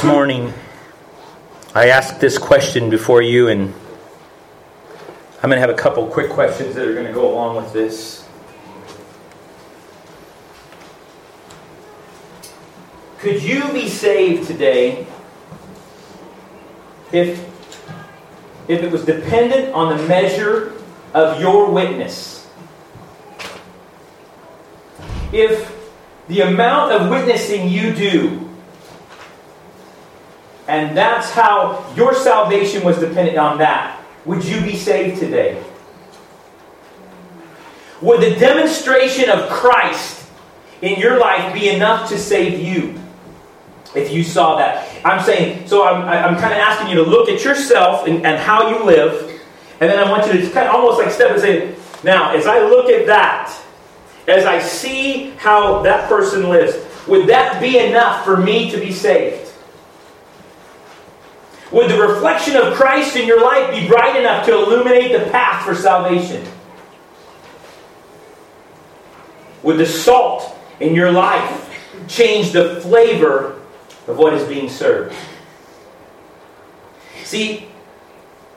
This morning, I asked this question before you, and I'm going to have a couple quick questions that are going to go along with this. Could you be saved today if, if it was dependent on the measure of your witness? If the amount of witnessing you do and that's how your salvation was dependent on that. Would you be saved today? Would the demonstration of Christ in your life be enough to save you? If you saw that. I'm saying, so I'm, I'm kind of asking you to look at yourself and, and how you live, and then I want you to just kind of almost like step and say, now, as I look at that, as I see how that person lives, would that be enough for me to be saved? Would the reflection of Christ in your life be bright enough to illuminate the path for salvation? Would the salt in your life change the flavor of what is being served? See,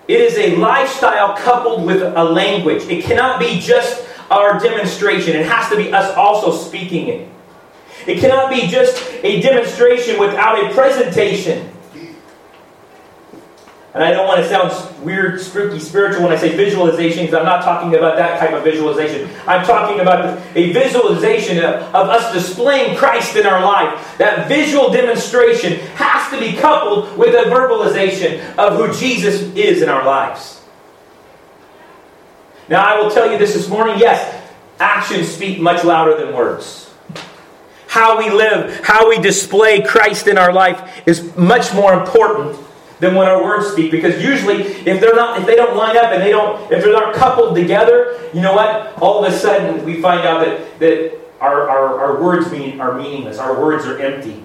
it is a lifestyle coupled with a language. It cannot be just our demonstration, it has to be us also speaking it. It cannot be just a demonstration without a presentation. And I don't want to sound weird, spooky, spiritual when I say visualization, because I'm not talking about that type of visualization. I'm talking about a visualization of, of, us displaying Christ in our life. That visual demonstration has to be coupled with a verbalization of who Jesus is in our lives. Now, I will tell you this this morning yes, actions speak much louder than words. How we live, how we display Christ in our life is much more important than what our words speak. Because usually, if they're not, if they don't line up and they don't, if they're not coupled together, you know what? All of a sudden, we find out that that our, our, our words mean are meaningless. Our words are empty.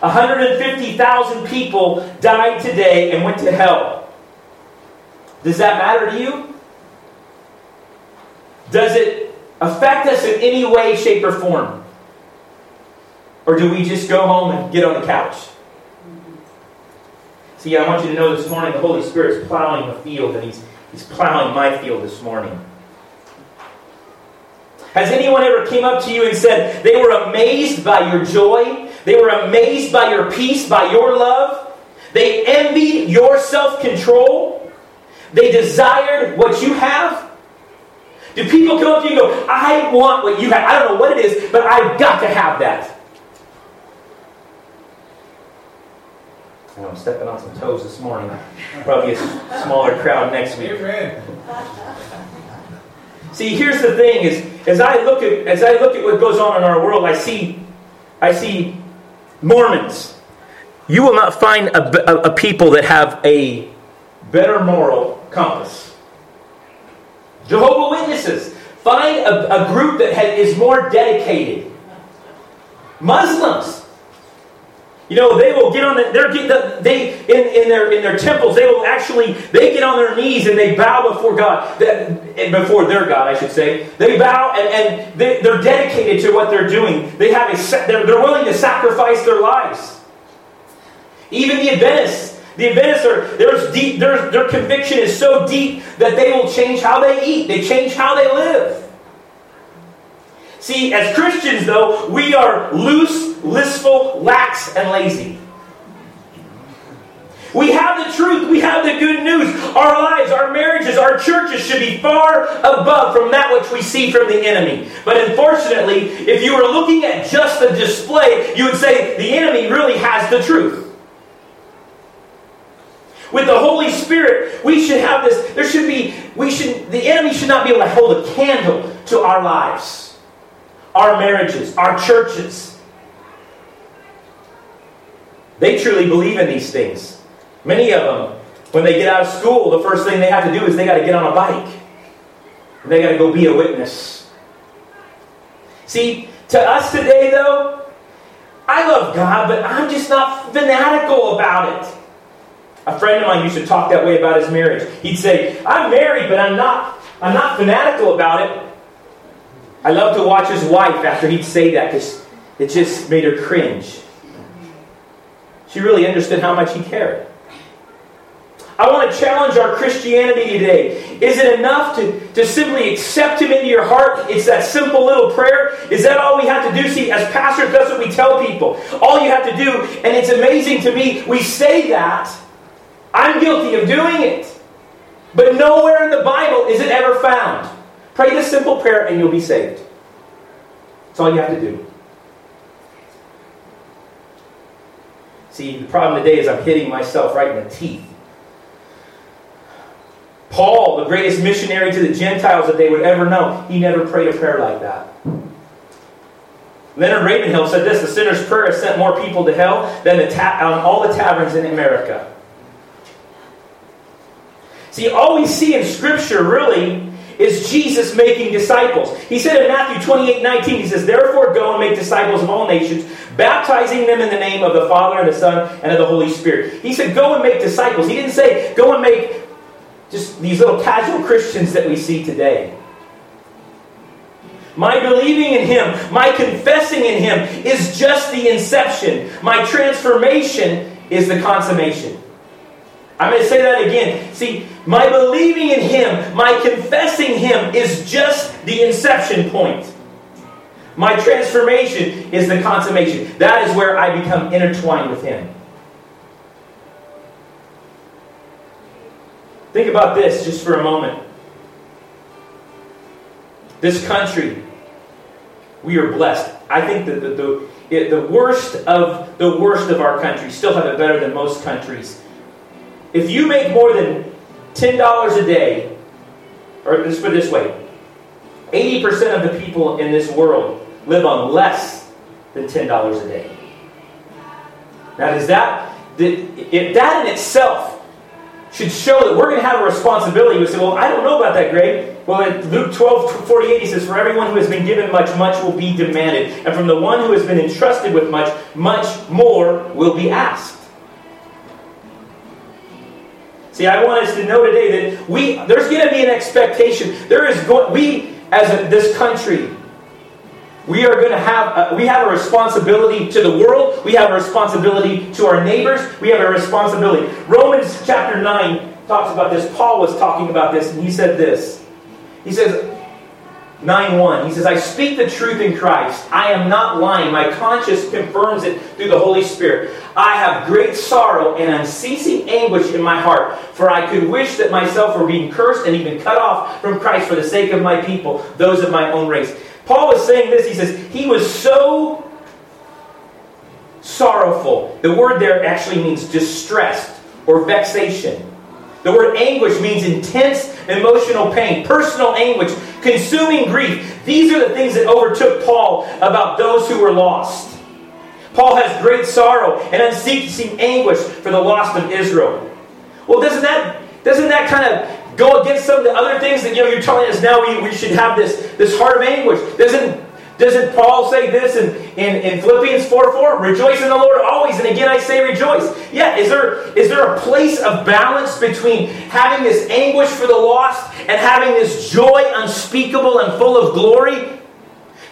150,000 people died today and went to hell. Does that matter to you? Does it affect us in any way, shape, or form? Or do we just go home and get on the couch? See, I want you to know this morning the Holy Spirit is plowing the field, and He's, he's plowing my field this morning. Has anyone ever came up to you and said they were amazed by your joy? They were amazed by your peace, by your love? They envied your self control? They desired what you have? Do people come up to you and go, I want what you have? I don't know what it is, but I've got to have that. And I'm stepping on some toes this morning. Probably a smaller crowd next week. See, here's the thing: is as I look at as I look at what goes on in our world, I see, I see Mormons. You will not find a, a, a people that have a better moral compass. Jehovah Witnesses. Find a, a group that has, is more dedicated. Muslims. You know, they will get on the, they're the, they in, in their in their temples. They will actually they get on their knees and they bow before God, before their God, I should say. They bow and, and they, they're dedicated to what they're doing. They have a they're, they're willing to sacrifice their lives. Even the Adventists, the Adventists are there's deep their their conviction is so deep that they will change how they eat. They change how they live. See, as Christians, though, we are loose, listful, lax, and lazy. We have the truth. We have the good news. Our lives, our marriages, our churches should be far above from that which we see from the enemy. But unfortunately, if you were looking at just the display, you would say the enemy really has the truth. With the Holy Spirit, we should have this. There should be, we should, the enemy should not be able to hold a candle to our lives our marriages, our churches. They truly believe in these things. Many of them, when they get out of school, the first thing they have to do is they got to get on a bike. And they got to go be a witness. See, to us today, though, I love God, but I'm just not fanatical about it. A friend of mine used to talk that way about his marriage. He'd say, "I'm married, but I'm not I'm not fanatical about it. I love to watch his wife after he'd say that because it just made her cringe. She really understood how much he cared. I want to challenge our Christianity today. Is it enough to, to simply accept Him into your heart? It's that simple little prayer. Is that all we have to do? See, as pastors, that's what we tell people. All you have to do, and it's amazing to me, we say that. I'm guilty of doing it. But nowhere in the Bible is it ever found. Pray this simple prayer and you'll be saved. That's all you have to do. See, the problem today is I'm hitting myself right in the teeth. Paul, the greatest missionary to the Gentiles that they would ever know, he never prayed a prayer like that. Leonard Ravenhill said this The sinner's prayer has sent more people to hell than the ta- on all the taverns in America. See, all we see in Scripture really is Jesus making disciples. He said in Matthew 28 19, He says, Therefore go and make disciples of all nations, baptizing them in the name of the Father and the Son and of the Holy Spirit. He said, Go and make disciples. He didn't say, Go and make just these little casual Christians that we see today. My believing in Him, my confessing in Him is just the inception. My transformation is the consummation. I'm going to say that again. See, my believing in Him, my confessing Him is just the inception point. My transformation is the consummation. That is where I become intertwined with Him. Think about this just for a moment. This country, we are blessed. I think that the, the, the worst of the worst of our country still have it better than most countries. If you make more than $10 a day, or let's put it this way 80% of the people in this world live on less than $10 a day. Now, does that, that in itself should show that we're going to have a responsibility. We say, well, I don't know about that, Greg. Well, in Luke 12, 48, he says, For everyone who has been given much, much will be demanded. And from the one who has been entrusted with much, much more will be asked. See, I want us to know today that we there's going to be an expectation. There is going we as a, this country we are going to have a, we have a responsibility to the world. We have a responsibility to our neighbors. We have a responsibility. Romans chapter 9 talks about this. Paul was talking about this and he said this. He says 9 1. He says, I speak the truth in Christ. I am not lying. My conscience confirms it through the Holy Spirit. I have great sorrow and unceasing anguish in my heart, for I could wish that myself were being cursed and even cut off from Christ for the sake of my people, those of my own race. Paul was saying this. He says, He was so sorrowful. The word there actually means distressed or vexation. The word anguish means intense emotional pain, personal anguish, consuming grief. These are the things that overtook Paul about those who were lost. Paul has great sorrow and unceasing anguish for the lost of Israel. Well, doesn't that doesn't that kind of go against some of the other things that you know you're telling us now we, we should have this, this heart of anguish? Doesn't doesn't Paul say this in, in, in Philippians 4 4? Rejoice in the Lord always, and again I say rejoice. Yeah, is there is there a place of balance between having this anguish for the lost and having this joy unspeakable and full of glory?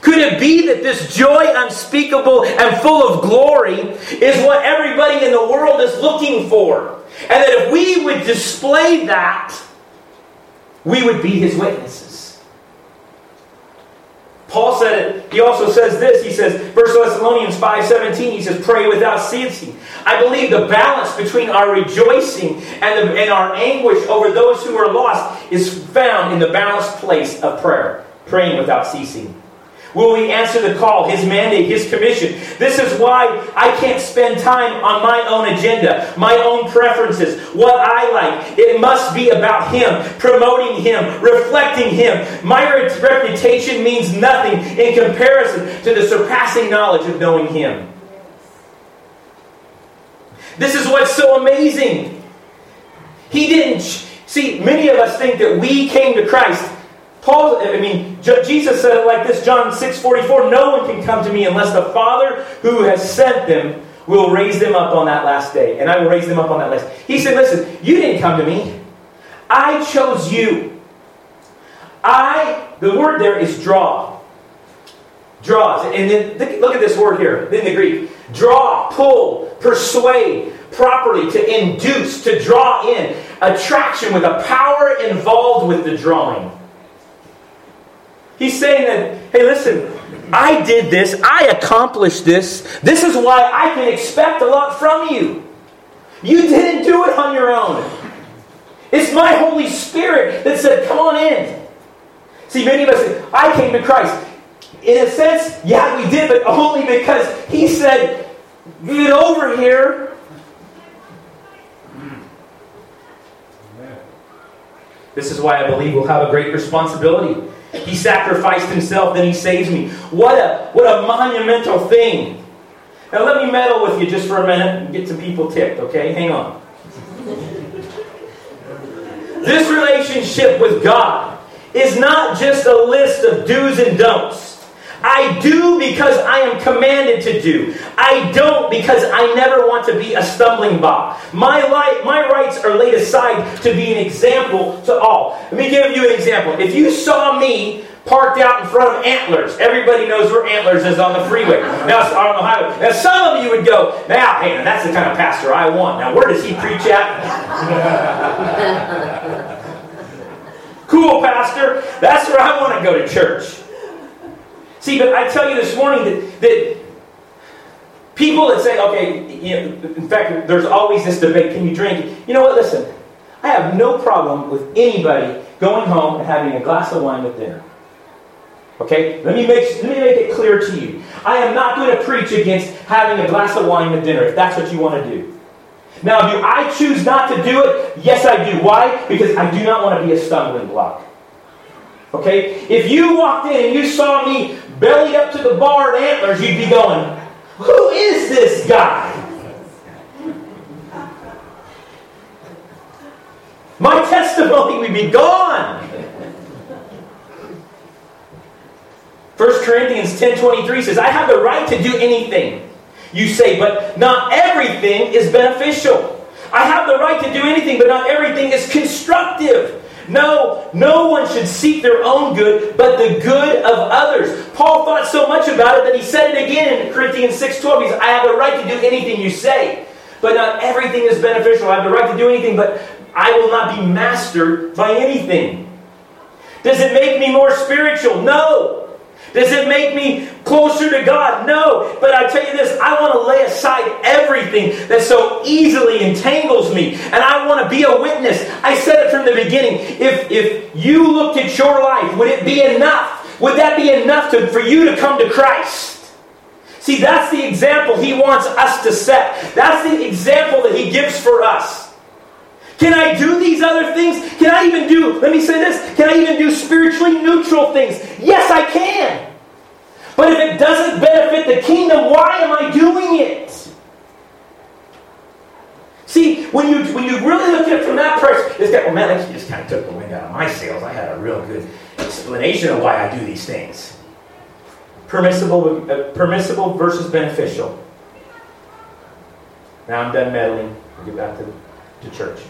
Could it be that this joy unspeakable and full of glory is what everybody in the world is looking for? And that if we would display that, we would be his witnesses. Paul said it. He also says this. He says, 1 Thessalonians five 5.17, he says, pray without ceasing. I believe the balance between our rejoicing and, the, and our anguish over those who are lost is found in the balanced place of prayer, praying without ceasing. Will we answer the call, His mandate, His commission? This is why I can't spend time on my own agenda, my own preferences, what I like. It must be about Him, promoting Him, reflecting Him. My reputation means nothing in comparison to the surpassing knowledge of knowing Him. This is what's so amazing. He didn't. See, many of us think that we came to Christ Paul, I mean, Jesus said it like this, John 6 44, no one can come to me unless the Father who has sent them will raise them up on that last day. And I will raise them up on that last. He said, listen, you didn't come to me. I chose you. I, the word there is draw. Draws. And then look at this word here in the Greek. Draw, pull, persuade, properly, to induce, to draw in, attraction with a power involved with the drawing. He's saying that, hey, listen, I did this, I accomplished this. This is why I can expect a lot from you. You didn't do it on your own. It's my Holy Spirit that said, come on in. See, many of us I came to Christ. In a sense, yeah, we did, but only because He said, get over here. This is why I believe we'll have a great responsibility. He sacrificed himself, then he saves me. What a, what a monumental thing. Now, let me meddle with you just for a minute and get some people ticked, okay? Hang on. this relationship with God is not just a list of do's and don'ts. I do because I am commanded to do. I don't because I never want to be a stumbling block. My, life, my rights are laid aside to be an example to all. Let me give you an example. If you saw me parked out in front of Antlers. Everybody knows where Antlers is on the freeway. Now, on the highway. Now, some of you would go, now, hey, that's the kind of pastor I want. Now, where does he preach at? cool, pastor. That's where I want to go to church. See, but I tell you this morning that, that people that say, okay, you know, in fact, there's always this debate can you drink? You know what? Listen, I have no problem with anybody going home and having a glass of wine with dinner. Okay? Let me, make, let me make it clear to you. I am not going to preach against having a glass of wine with dinner if that's what you want to do. Now, do I choose not to do it? Yes, I do. Why? Because I do not want to be a stumbling block. Okay? If you walked in and you saw me belly up to the bar at Antlers, you'd be going, Who is this guy? My testimony would be gone. 1 Corinthians 10.23 says, I have the right to do anything. You say, but not everything is beneficial. I have the right to do anything, but not everything is constructive. No, no one should seek their own good, but the good of others. Paul thought so much about it that he said it again in Corinthians 6.12. He says, I have the right to do anything you say, but not everything is beneficial. I have the right to do anything, but I will not be mastered by anything. Does it make me more spiritual? No. Does it make me closer to God? No. But I tell you this, I want to lay aside everything that so easily entangles me. And I want to be a witness. I said it from the beginning. If, if you looked at your life, would it be enough? Would that be enough to, for you to come to Christ? See, that's the example he wants us to set. That's the example that he gives for us. Can I do these other things? Can I even do, let me say this, can I even do spiritually neutral things? Yes, I can. But if it doesn't benefit the kingdom, why am I doing it? See, when you when you really look at it from that person, this guy, oh man, that just kind of took the wind out of my sails. I had a real good explanation of why I do these things. Permissible, uh, permissible versus beneficial. Now I'm done meddling. We'll get back to, to church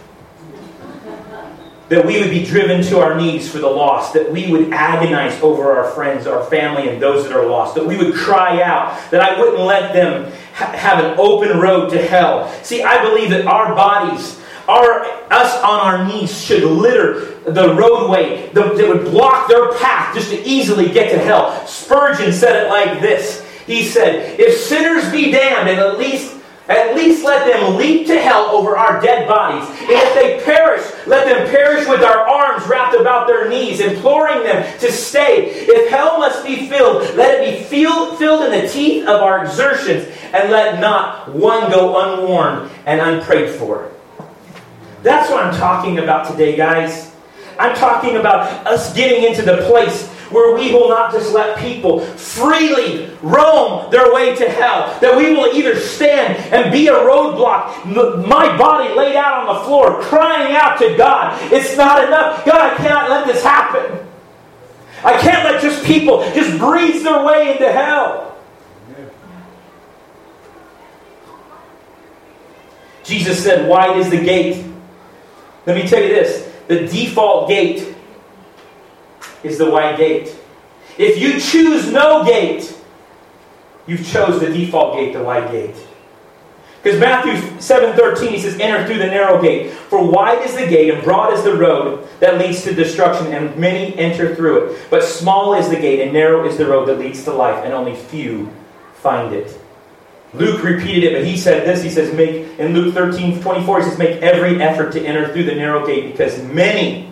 that we would be driven to our knees for the lost, that we would agonize over our friends, our family, and those that are lost, that we would cry out, that I wouldn't let them ha- have an open road to hell. See, I believe that our bodies, our, us on our knees, should litter the roadway that would block their path just to easily get to hell. Spurgeon said it like this He said, If sinners be damned, and at least at least let them leap to hell over our dead bodies. And if they perish, let them perish with our arms wrapped about their knees, imploring them to stay. If hell must be filled, let it be filled, filled in the teeth of our exertions, and let not one go unwarned and unprayed for. That's what I'm talking about today, guys. I'm talking about us getting into the place where we will not just let people freely roam their way to hell. That we will either stand and be a roadblock, my body laid out on the floor, crying out to God. It's not enough. God, I cannot let this happen. I can't let just people just breeze their way into hell. Jesus said, Wide is the gate. Let me tell you this the default gate is the wide gate. If you choose no gate, you've chose the default gate, the wide gate. Because Matthew 7:13 he says, "Enter through the narrow gate, for wide is the gate and broad is the road that leads to destruction, and many enter through it. But small is the gate and narrow is the road that leads to life, and only few find it." Luke repeated it, but he said this. He says, "Make in Luke 13, 24, he says, make every effort to enter through the narrow gate, because many,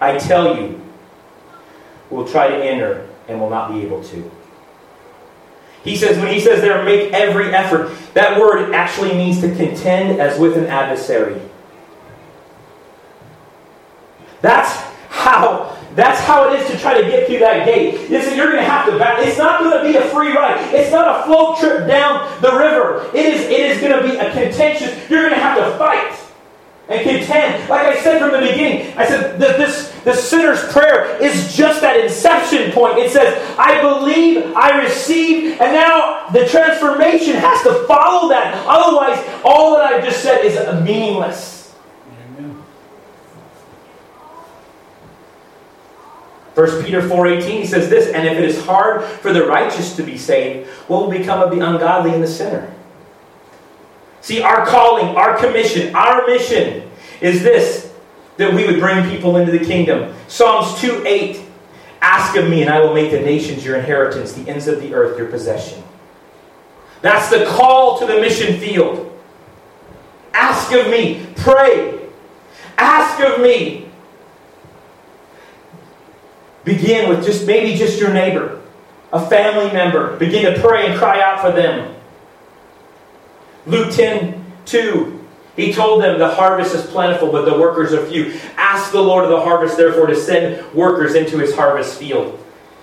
I tell you, will try to enter and will not be able to." He says, when he says there, make every effort, that word actually means to contend as with an adversary. That's how that's how it is to try to get through that gate. Listen, you're going to have to battle. It's not going to be a free ride. It's not a float trip down the river. It is, it is going to be a contentious. You're going to have to fight and contend. Like I said from the beginning, I said that this the sinner's prayer is just that inception point. It says, I believe, I receive, and now the transformation has to follow that. Otherwise, all that I've just said is meaningless. First Peter 4.18, he says this, And if it is hard for the righteous to be saved, what will become of the ungodly and the sinner? See, our calling, our commission, our mission is this that we would bring people into the kingdom. Psalms 2 8 Ask of me, and I will make the nations your inheritance, the ends of the earth your possession. That's the call to the mission field. Ask of me. Pray. Ask of me. Begin with just maybe just your neighbor, a family member. Begin to pray and cry out for them. Luke 10 2 he told them, The harvest is plentiful, but the workers are few. Ask the Lord of the harvest, therefore, to send workers into his harvest field.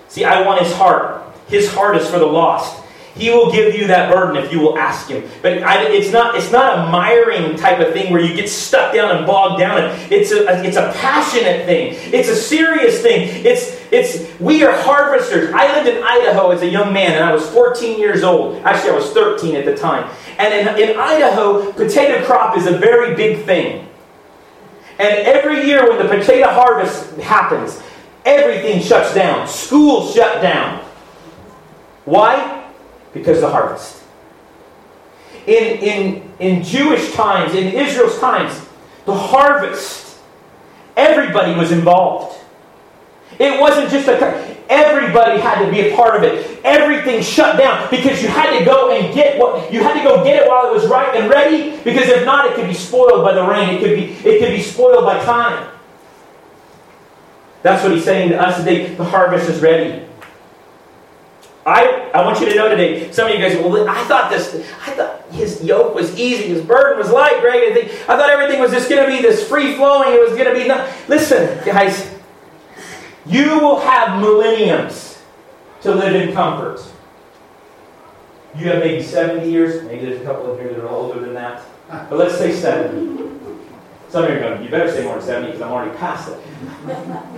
See, I want his heart. His heart is for the lost. He will give you that burden if you will ask Him. But I, it's not it's not a miring type of thing where you get stuck down and bogged down. It's a it's a passionate thing. It's a serious thing. It's it's we are harvesters. I lived in Idaho as a young man, and I was 14 years old. Actually, I was 13 at the time. And in, in Idaho, potato crop is a very big thing. And every year when the potato harvest happens, everything shuts down. Schools shut down. Why? Because the harvest. In, in, in Jewish times, in Israel's times, the harvest, everybody was involved. It wasn't just a everybody had to be a part of it. Everything shut down because you had to go and get what you had to go get it while it was right and ready. Because if not, it could be spoiled by the rain. It could be it could be spoiled by time. That's what he's saying to us today. The harvest is ready. I, I want you to know today, some of you guys, well, I thought this, I thought his yoke was easy, his burden was light, Greg. I, I thought everything was just going to be this free flowing. It was going to be, no, listen, guys, you will have millenniums to live in comfort. You have maybe 70 years, maybe there's a couple of here that are older than that, but let's say 70. Some of you are going, you better say more than 70 because I'm already past it.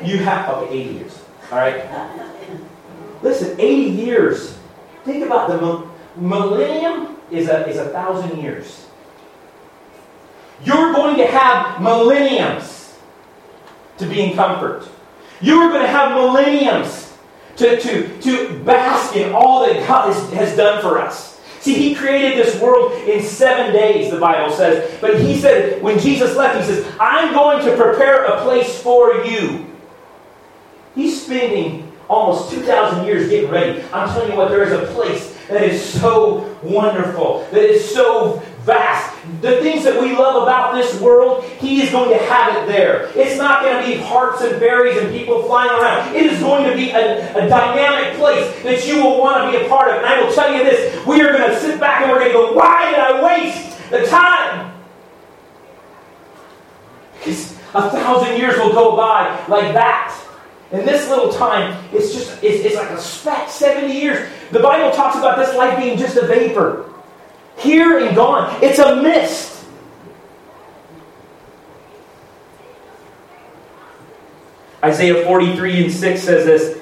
You have, okay, 80 years, all right? Listen, 80 years. Think about the millennium is a, is a thousand years. You're going to have millenniums to be in comfort. You are going to have millenniums to, to, to bask in all that God has, has done for us. See, He created this world in seven days, the Bible says. But He said, when Jesus left, He says, I'm going to prepare a place for you. He's spending almost 2,000 years getting ready. I'm telling you what, there is a place that is so wonderful, that is so vast. The things that we love about this world, He is going to have it there. It's not going to be harps and berries and people flying around. It is going to be a, a dynamic place that you will want to be a part of. And I will tell you this we are going to sit back and we're going to go, why did I waste the time? Because a thousand years will go by like that. In this little time, it's just, it's, it's like a speck, 70 years. The Bible talks about this life being just a vapor. Here and gone. It's a mist. Isaiah 43 and 6 says this.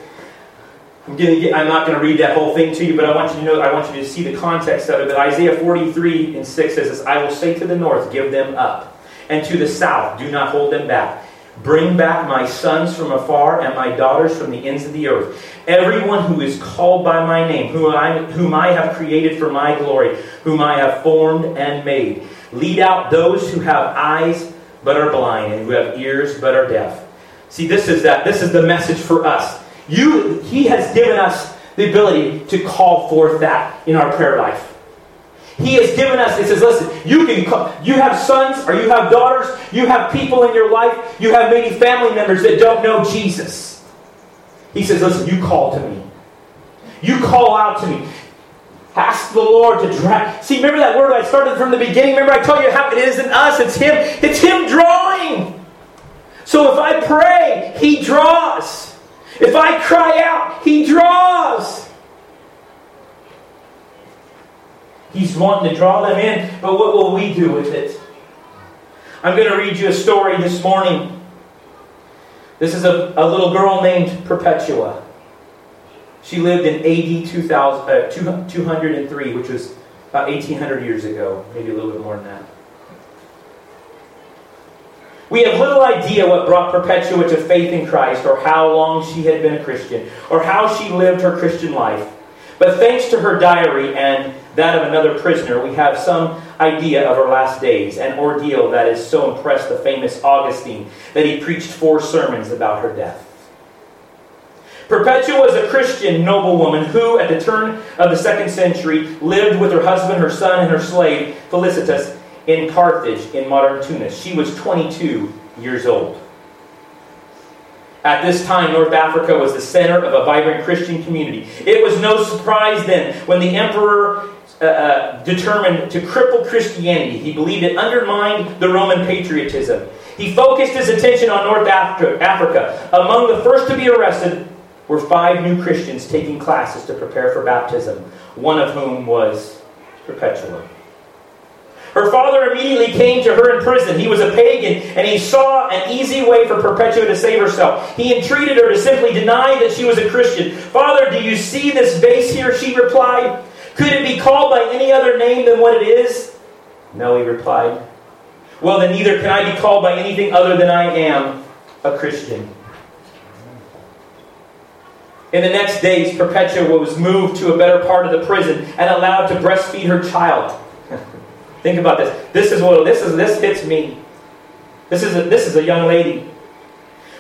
I'm, get, I'm not going to read that whole thing to you, but I want you to know, I want you to see the context of it. But Isaiah 43 and 6 says this I will say to the north, give them up, and to the south, do not hold them back. Bring back my sons from afar and my daughters from the ends of the earth. Everyone who is called by my name, whom I, whom I have created for my glory, whom I have formed and made. Lead out those who have eyes but are blind, and who have ears but are deaf. See, this is that. This is the message for us. You, he has given us the ability to call forth that in our prayer life. He has given us, he says, listen, you can come, you have sons or you have daughters, you have people in your life, you have many family members that don't know Jesus. He says, listen, you call to me. You call out to me. Ask the Lord to draw. See, remember that word I started from the beginning? Remember I told you how it isn't us, it's Him. It's Him drawing. So if I pray, He draws. If I cry out, He draws. He's wanting to draw them in, but what will we do with it? I'm going to read you a story this morning. This is a, a little girl named Perpetua. She lived in AD 2000, uh, 203, which was about 1800 years ago, maybe a little bit more than that. We have little idea what brought Perpetua to faith in Christ, or how long she had been a Christian, or how she lived her Christian life. But thanks to her diary and that of another prisoner, we have some idea of her last days, an ordeal that has so impressed the famous Augustine that he preached four sermons about her death. Perpetua was a Christian noblewoman who, at the turn of the second century, lived with her husband, her son, and her slave, Felicitas, in Carthage in modern Tunis. She was 22 years old. At this time, North Africa was the center of a vibrant Christian community. It was no surprise then when the emperor uh, uh, determined to cripple Christianity. He believed it undermined the Roman patriotism. He focused his attention on North Africa. Among the first to be arrested were five new Christians taking classes to prepare for baptism, one of whom was Perpetua. Her father immediately came to her in prison. He was a pagan, and he saw an easy way for Perpetua to save herself. He entreated her to simply deny that she was a Christian. Father, do you see this vase here? She replied. Could it be called by any other name than what it is? No, he replied. Well, then neither can I be called by anything other than I am a Christian. In the next days, Perpetua was moved to a better part of the prison and allowed to breastfeed her child. Think about this. This is what this is. This hits me. This is a, this is a young lady.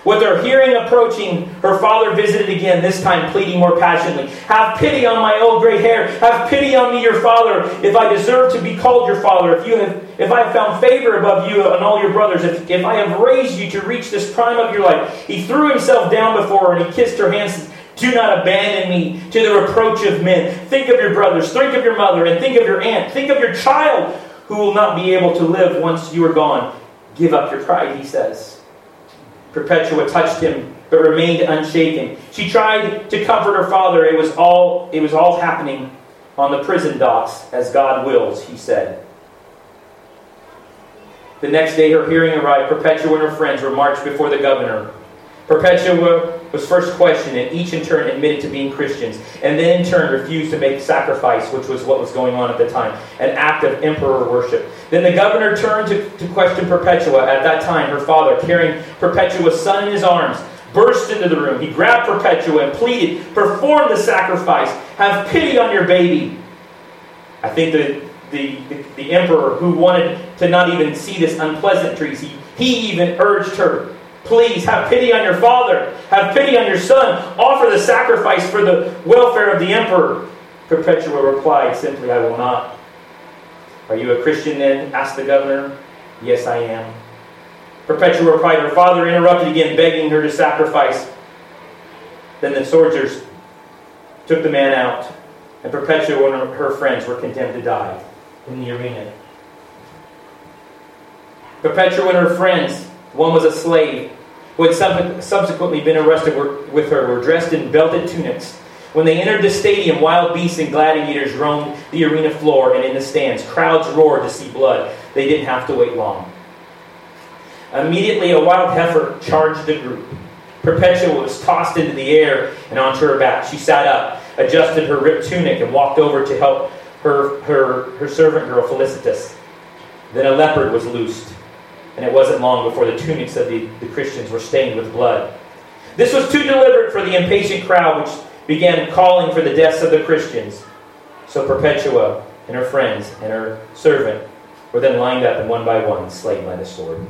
With her hearing approaching, her father visited again, this time pleading more passionately. Have pity on my old gray hair. Have pity on me, your father, if I deserve to be called your father. If you have, if I have found favor above you and all your brothers, if, if I have raised you to reach this prime of your life. He threw himself down before her and he kissed her hands. Do not abandon me to the reproach of men. Think of your brothers, think of your mother, and think of your aunt. Think of your child who will not be able to live once you are gone. Give up your pride, he says. Perpetua touched him, but remained unshaken. She tried to comfort her father. It was all, it was all happening on the prison docks, as God wills, he said. The next day, her hearing arrived. Perpetua and her friends were marched before the governor. Perpetua was first questioned, and each in turn admitted to being Christians, and then in turn refused to make sacrifice, which was what was going on at the time, an act of emperor worship. Then the governor turned to, to question Perpetua. At that time, her father, carrying Perpetua's son in his arms, burst into the room. He grabbed Perpetua and pleaded, Perform the sacrifice. Have pity on your baby. I think the, the, the, the emperor, who wanted to not even see this unpleasantries, he, he even urged her Please have pity on your father. Have pity on your son. Offer the sacrifice for the welfare of the emperor. Perpetua replied simply, I will not. Are you a Christian then? asked the governor. Yes, I am. Perpetua replied. Her father interrupted again, begging her to sacrifice. Then the soldiers took the man out, and Perpetua and her friends were condemned to die in the arena. Perpetua and her friends one was a slave who had subsequently been arrested with her, were dressed in belted tunics. When they entered the stadium, wild beasts and gladiators roamed the arena floor and in the stands. Crowds roared to see blood. They didn't have to wait long. Immediately, a wild heifer charged the group. Perpetua was tossed into the air and onto her back. She sat up, adjusted her ripped tunic, and walked over to help her, her, her servant girl, Felicitas. Then a leopard was loosed and it wasn't long before the tunics of the, the Christians were stained with blood. This was too deliberate for the impatient crowd, which began calling for the deaths of the Christians. So Perpetua and her friends and her servant were then lined up and one by one slain by the sword.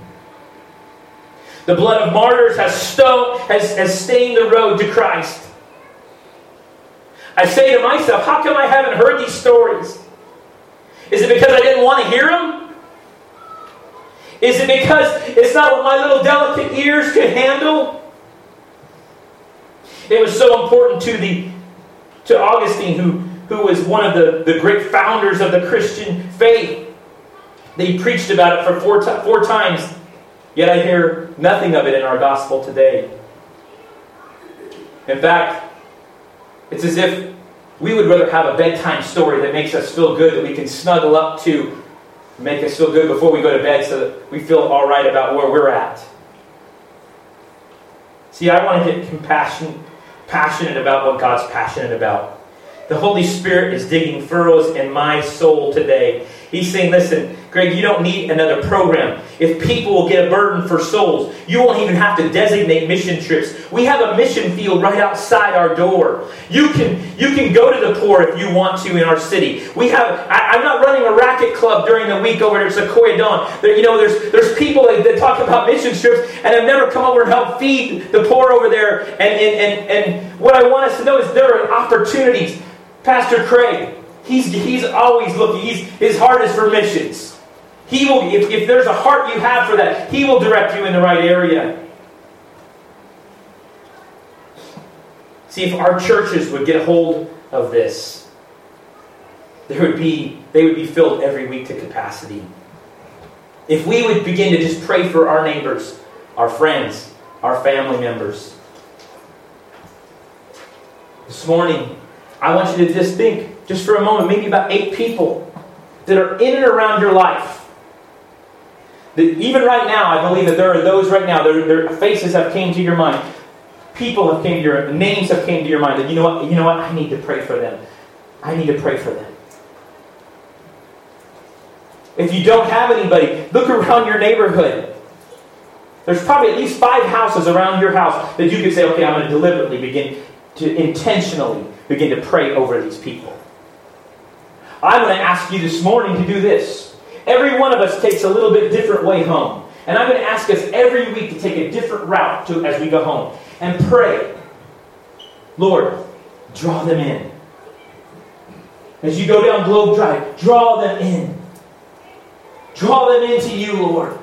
The blood of martyrs has, stone, has, has stained the road to Christ. I say to myself, how come I haven't heard these stories? Is it because I didn't want to hear them? Is it because it's not what my little delicate ears could handle? It was so important to the to Augustine, who, who was one of the, the great founders of the Christian faith. They preached about it for four, four times, yet I hear nothing of it in our gospel today. In fact, it's as if we would rather have a bedtime story that makes us feel good, that we can snuggle up to, make us feel good before we go to bed so that we feel all right about where we're at. See, I want to get compassion, passionate about what God's passionate about. The Holy Spirit is digging furrows in my soul today. He's saying, listen, Greg, you don't need another program. If people will get a burden for souls, you won't even have to designate mission trips. We have a mission field right outside our door. You can, you can go to the poor if you want to in our city. We have, I, am not running a racket club during the week over at Sequoia Dawn. There, you know, there's, there's people that, that talk about mission trips and have never come over and helped feed the poor over there. And, and, and, and what I want us to know is there are opportunities. Pastor Craig, he's, he's always looking. He's, his heart is for missions. He will, if, if there's a heart you have for that, he will direct you in the right area. See, if our churches would get a hold of this, there would be, they would be filled every week to capacity. If we would begin to just pray for our neighbors, our friends, our family members. This morning, I want you to just think, just for a moment, maybe about eight people that are in and around your life. Even right now, I believe that there are those right now, their, their faces have came to your mind. People have came to your names have came to your mind that you know what, you know what, I need to pray for them. I need to pray for them. If you don't have anybody, look around your neighborhood. There's probably at least five houses around your house that you could say, okay, I'm going to deliberately begin to intentionally begin to pray over these people. I'm going to ask you this morning to do this. Every one of us takes a little bit different way home. And I'm going to ask us every week to take a different route to, as we go home and pray. Lord, draw them in. As you go down Globe Drive, draw them in. Draw them into you, Lord.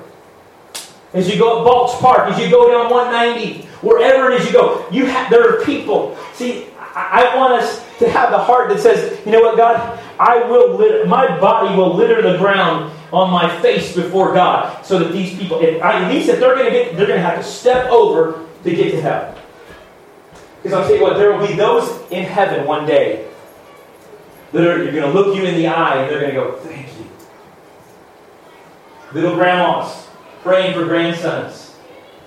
As you go up Balch Park, as you go down 190, wherever it is you go, you there are people. See, I want us to have the heart that says, you know what, God, I will litter, my body will litter the ground on my face before God, so that these people, if, at least if they're going to get, they're going to have to step over to get to heaven. Because I'll tell you what, there will be those in heaven one day that are you're going to look you in the eye and they're going to go, thank you. Little grandmas praying for grandsons,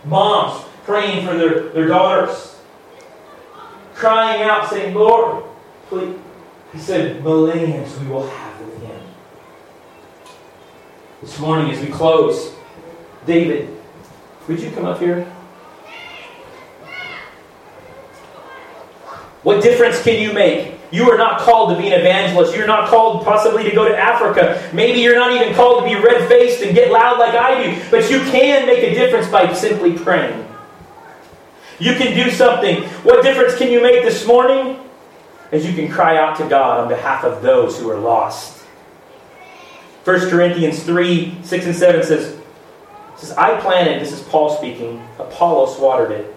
moms praying for their, their daughters crying out, saying, Lord, please. He said, millenniums we will have with him. This morning, as we close, David, would you come up here? What difference can you make? You are not called to be an evangelist. You're not called possibly to go to Africa. Maybe you're not even called to be red faced and get loud like I do. But you can make a difference by simply praying. You can do something. What difference can you make this morning? As you can cry out to God on behalf of those who are lost. 1 Corinthians 3 6 and 7 says, says, I planted, this is Paul speaking, Apollos watered it,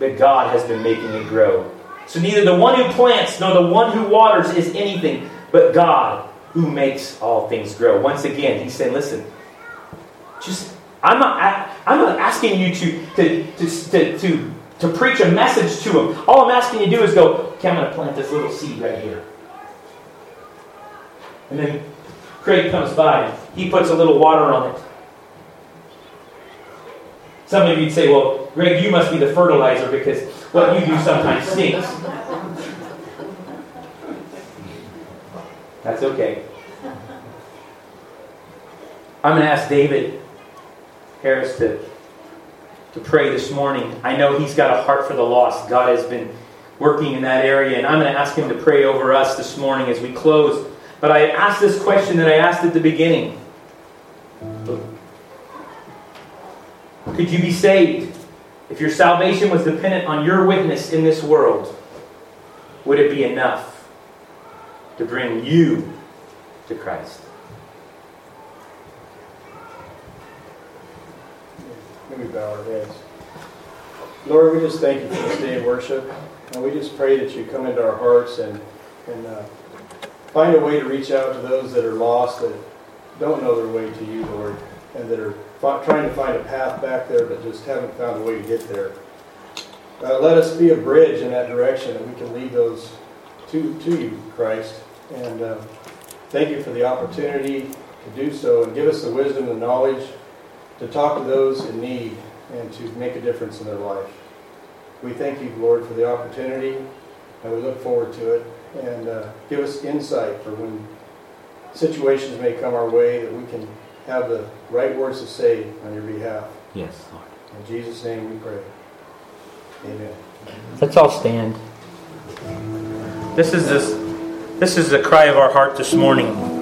but God has been making it grow. So neither the one who plants nor the one who waters is anything, but God who makes all things grow. Once again, he's saying, listen, just I'm not I'm not asking you to to to, to, to preach a message to them. All I'm asking you to do is go, okay, I'm going to plant this little seed right here. And then Craig comes by. And he puts a little water on it. Some of you'd say, well, Greg, you must be the fertilizer because what you do sometimes stinks. That's okay. I'm going to ask David Harris to, to pray this morning. I know he's got a heart for the lost. God has been working in that area, and I'm going to ask him to pray over us this morning as we close. But I asked this question that I asked at the beginning Could you be saved if your salvation was dependent on your witness in this world? Would it be enough to bring you to Christ? Let me bow our heads. Lord, we just thank you for this day of worship. And we just pray that you come into our hearts and, and uh, find a way to reach out to those that are lost, that don't know their way to you, Lord, and that are f- trying to find a path back there but just haven't found a way to get there. Uh, let us be a bridge in that direction that we can lead those to, to you, Christ. And uh, thank you for the opportunity to do so and give us the wisdom and knowledge to talk to those in need and to make a difference in their life. We thank you, Lord, for the opportunity, and we look forward to it. And uh, give us insight for when situations may come our way that we can have the right words to say on your behalf. Yes, Lord. In Jesus' name we pray. Amen. Let's all stand. This is this this is the cry of our heart this morning.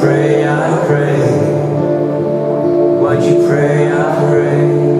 pray, I pray. What you pray, I pray.